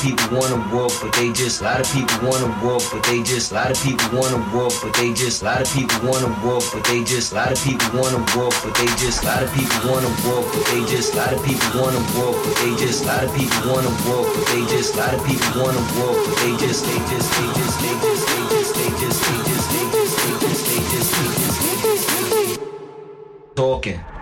People wanna walk, but they just. A lot of people wanna walk, but they just. A lot of people wanna walk, but they just. A lot of people wanna walk, but they just. A lot of people wanna walk, but they just. A lot of people wanna walk, but they just. A lot of people wanna walk, but they just. A lot of people wanna walk, but they just. A lot of people wanna walk, but they just. They just. They just. They just. They just. They just. They just. They just. They just. They just. They just.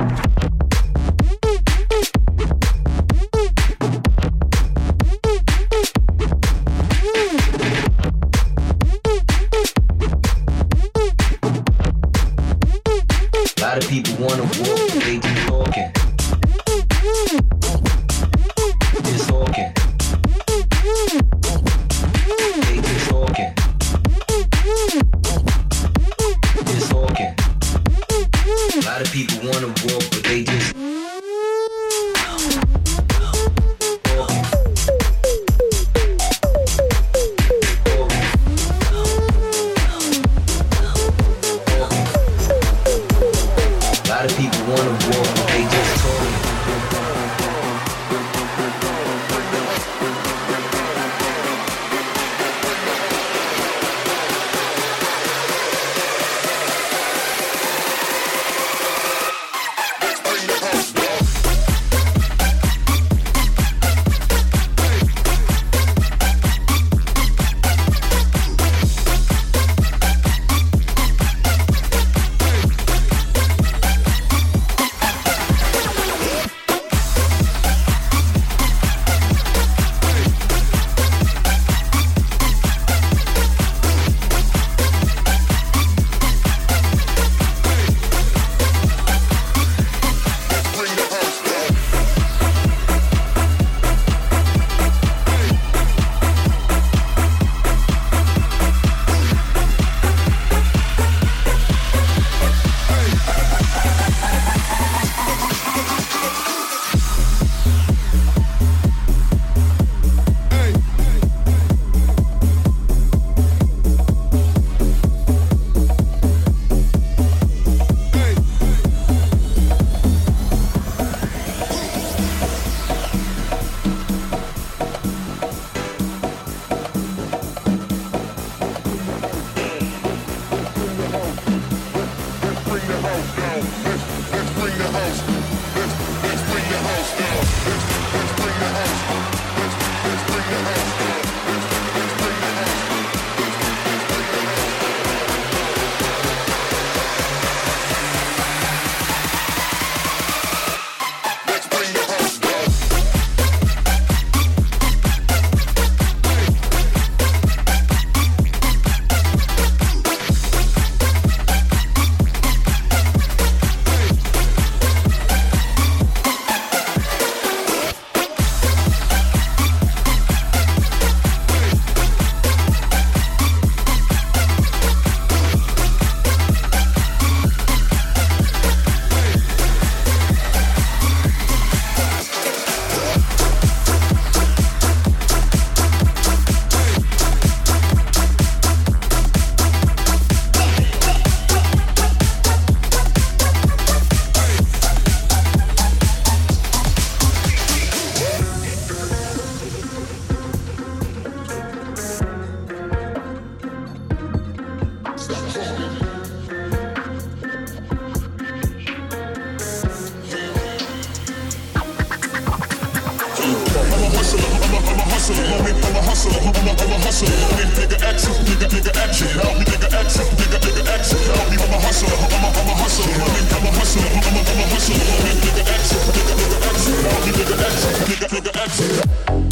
exit, nigga exit, nigga exit, nigga exit, nigga exit.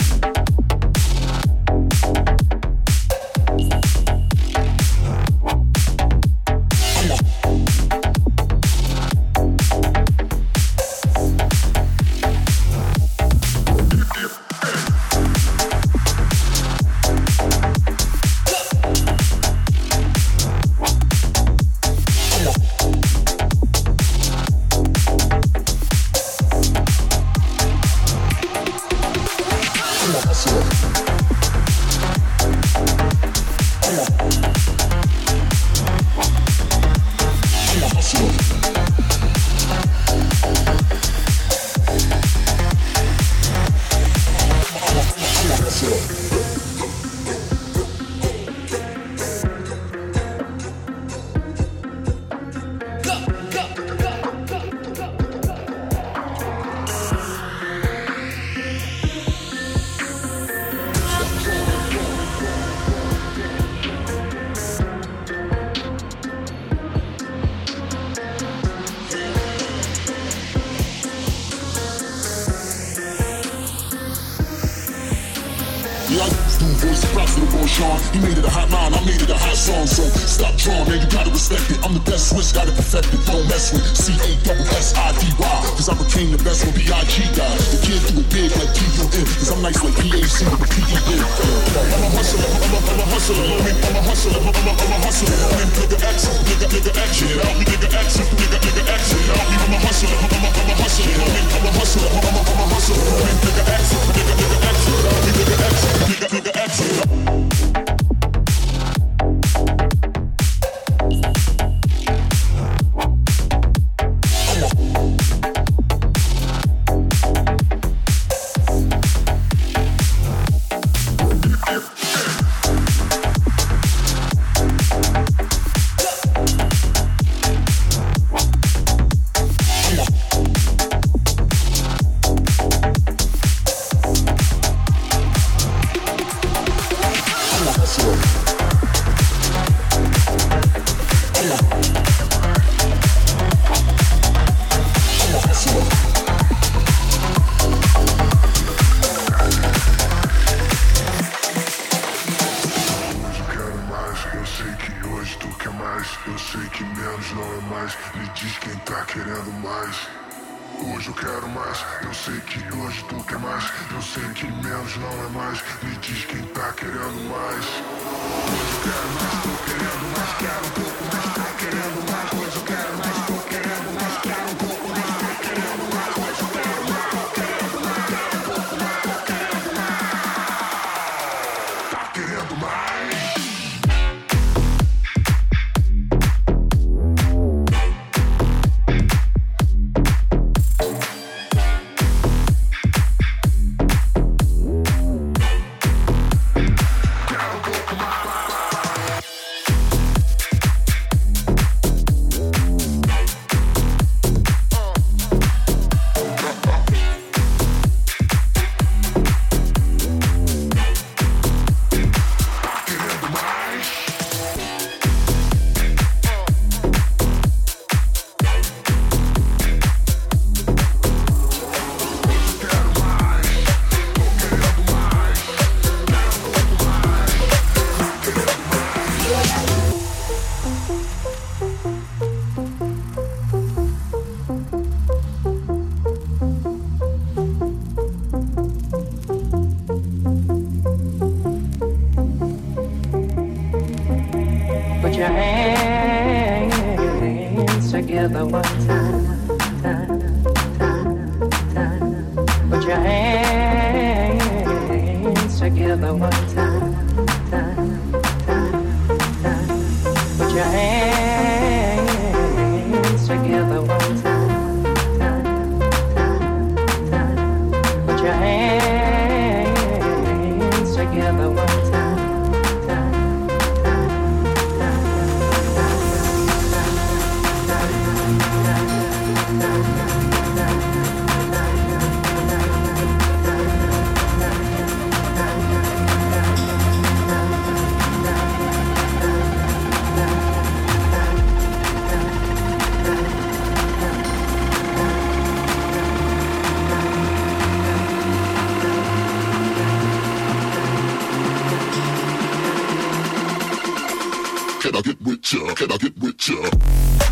voice, props to the boy Sean. He made it a hot line, I made it a hot song. So stop drawing, man, you gotta respect it. I'm the best Swiss, gotta perfect it. Don't mess with C A double Cause I became the best when B I G died. The kid threw it big like T U N. Cause I'm nice like P A C with a P E N. I'm a hustler, I'm a, I'm a hustler, I'm a hustler, I'm a, I'm a hustler. I'm a nigga action, nigga, a, I'm a nigga action, nigga, nigga action. Out, I'm a hustler, I'm a, I'm a hustler, I'm a hustler, I'm a, I'm a hustler. Nigga action, nigga, nigga action. Out, nigga action, nigga, nigga action. bitch. They just. Talking. house.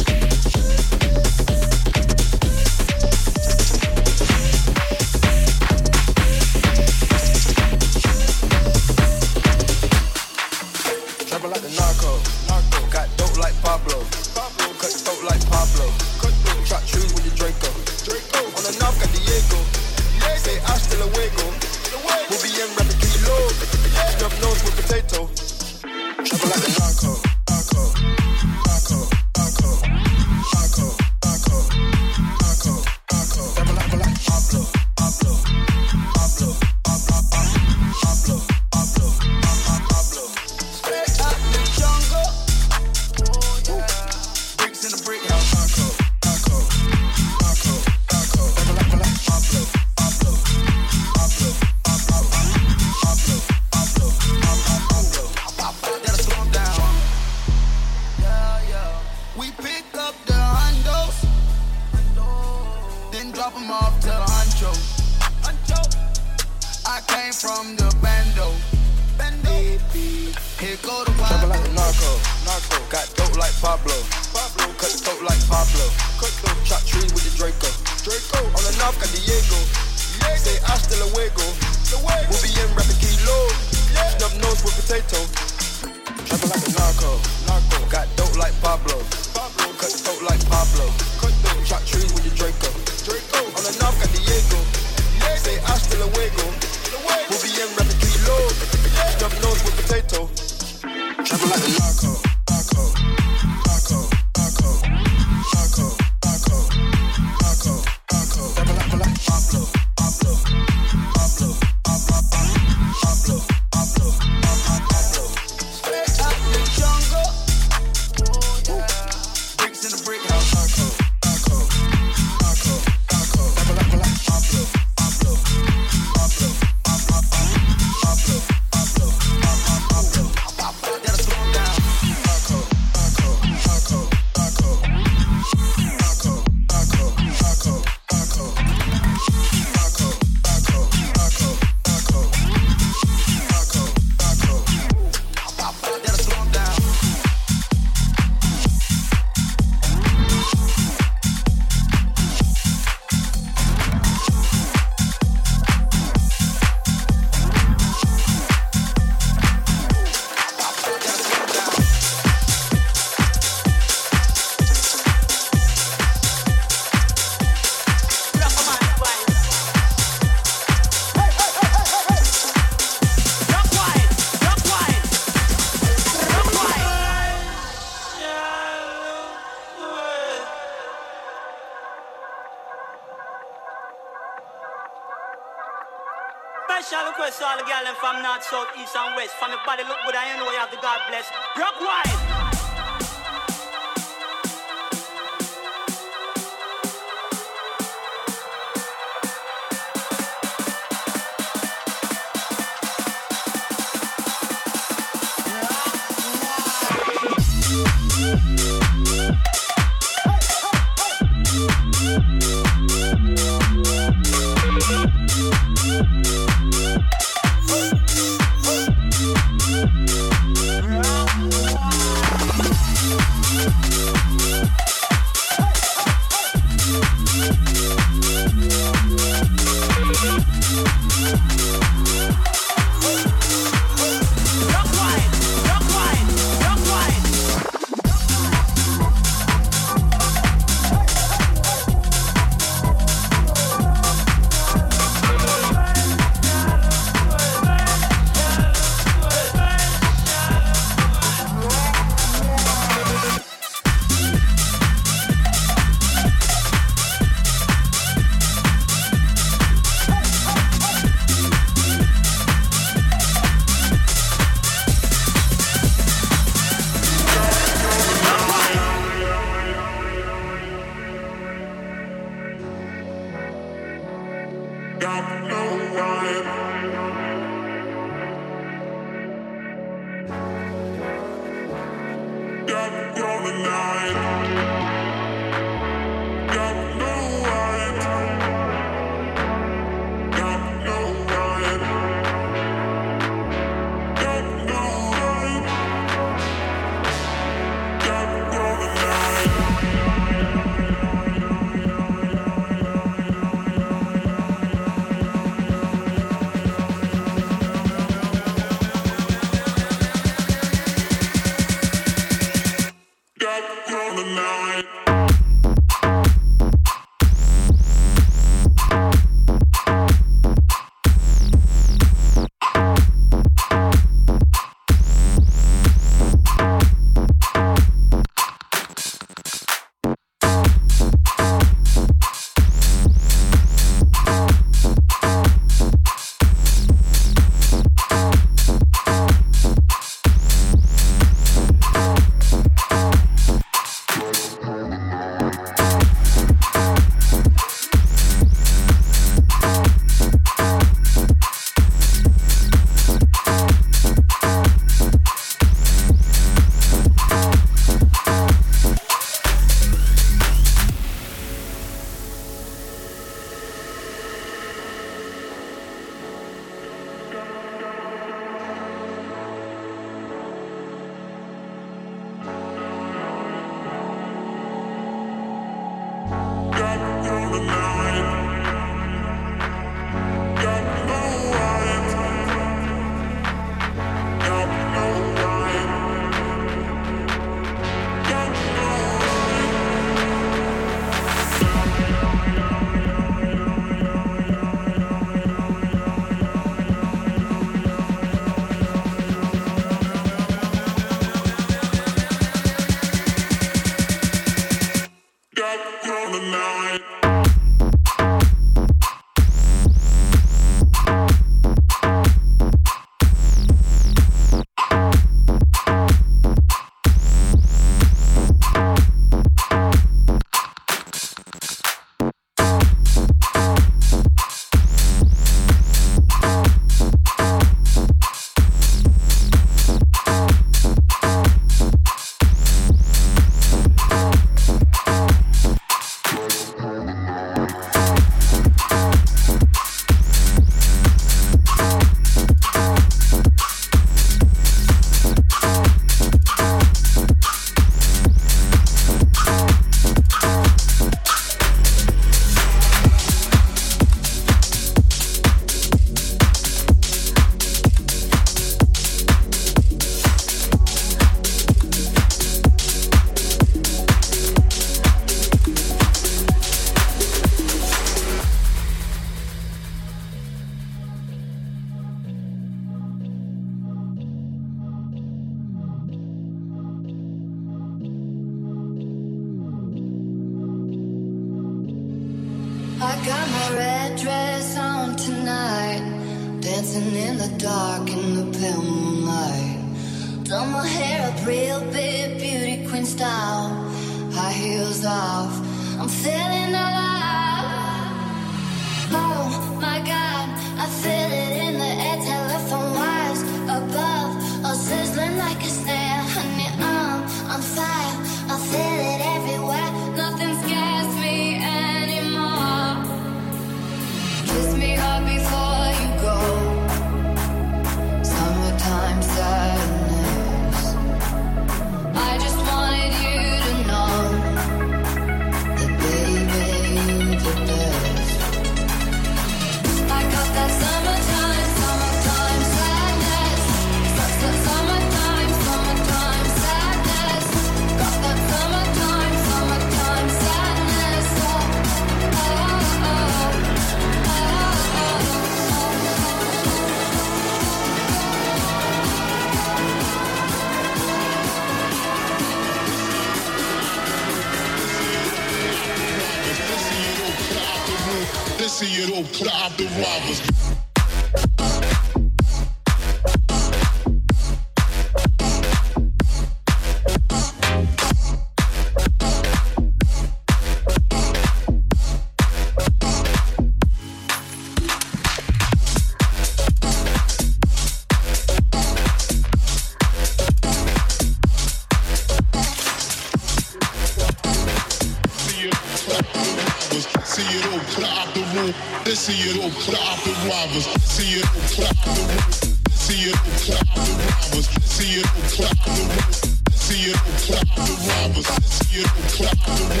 See it all for the opera robbers. See it all for the opera. See it all for the opera robbers. See it all for the opera. See it all for the opera robbers. See it all for the opera.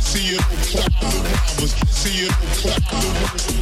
See it all for the robbers. See it all for the robbers.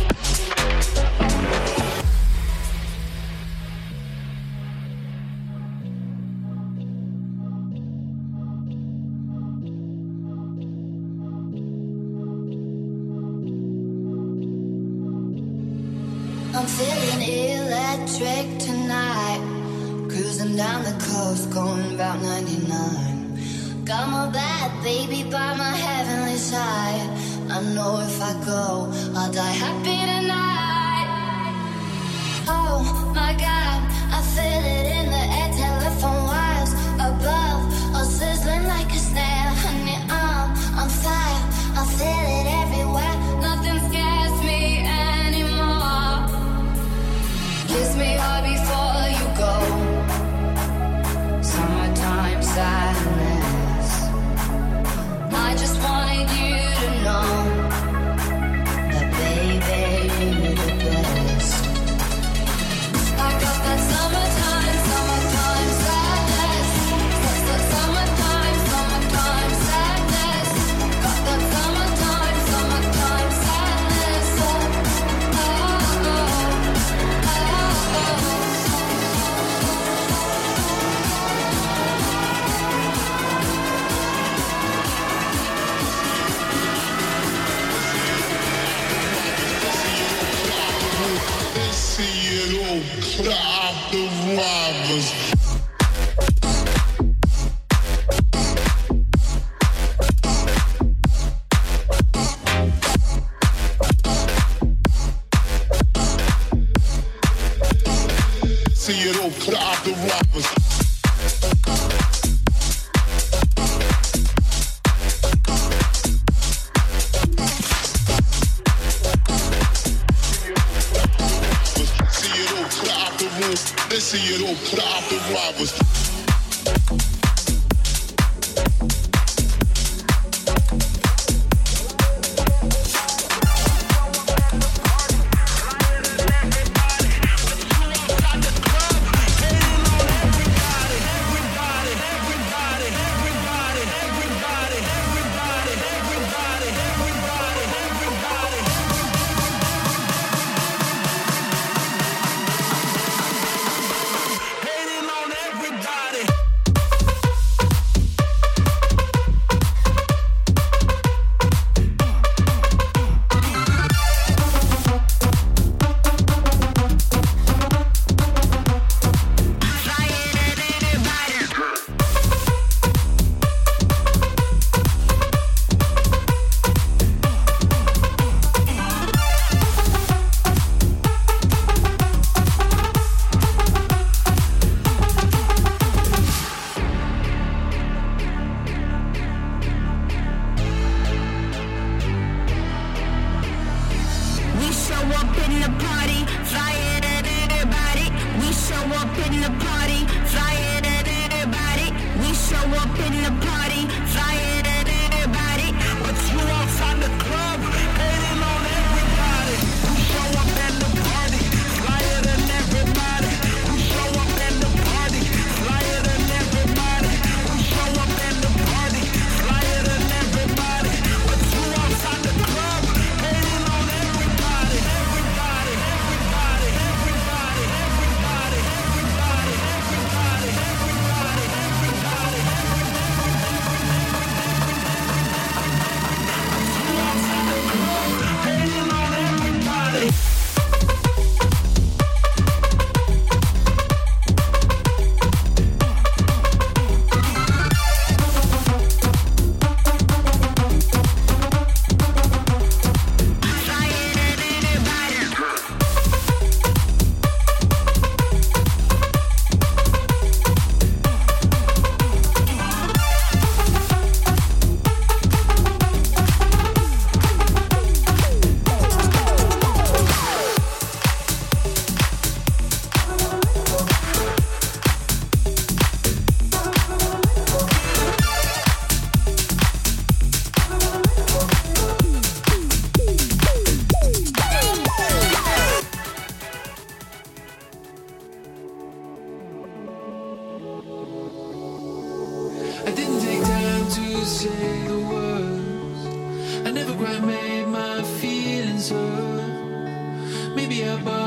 Yeah. above.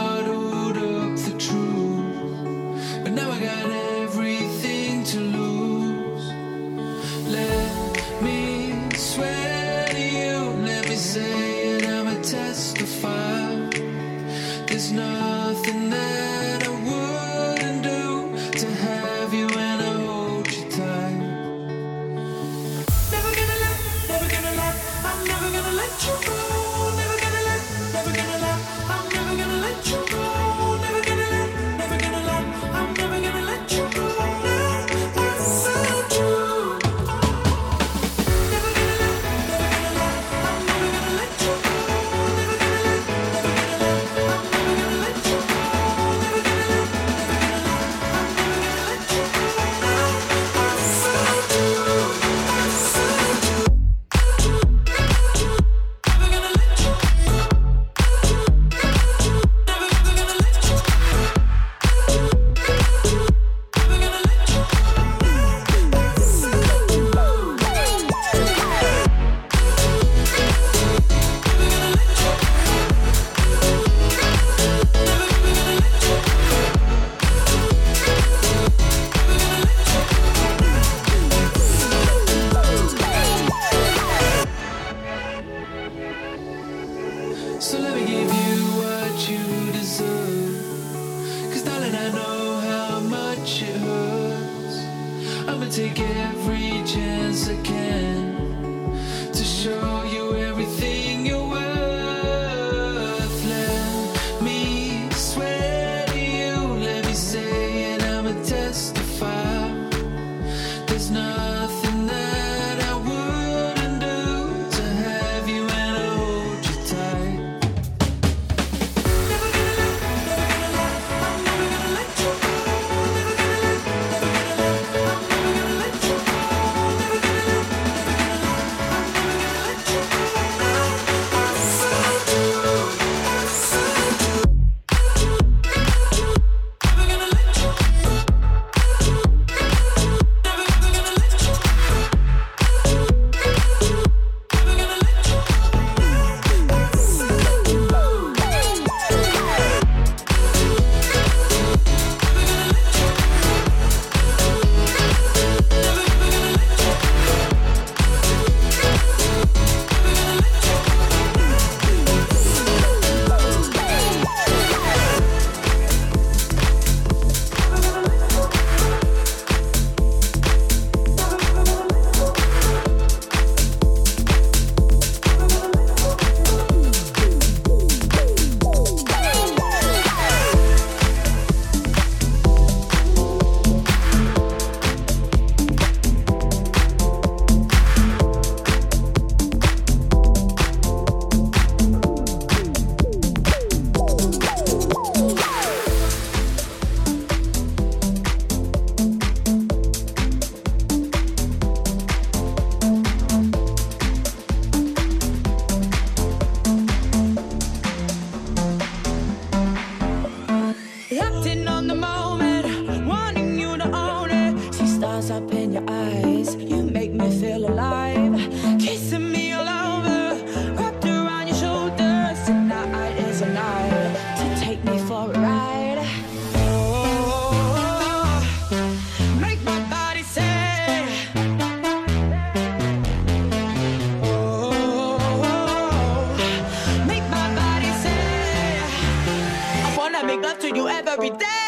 capitaine.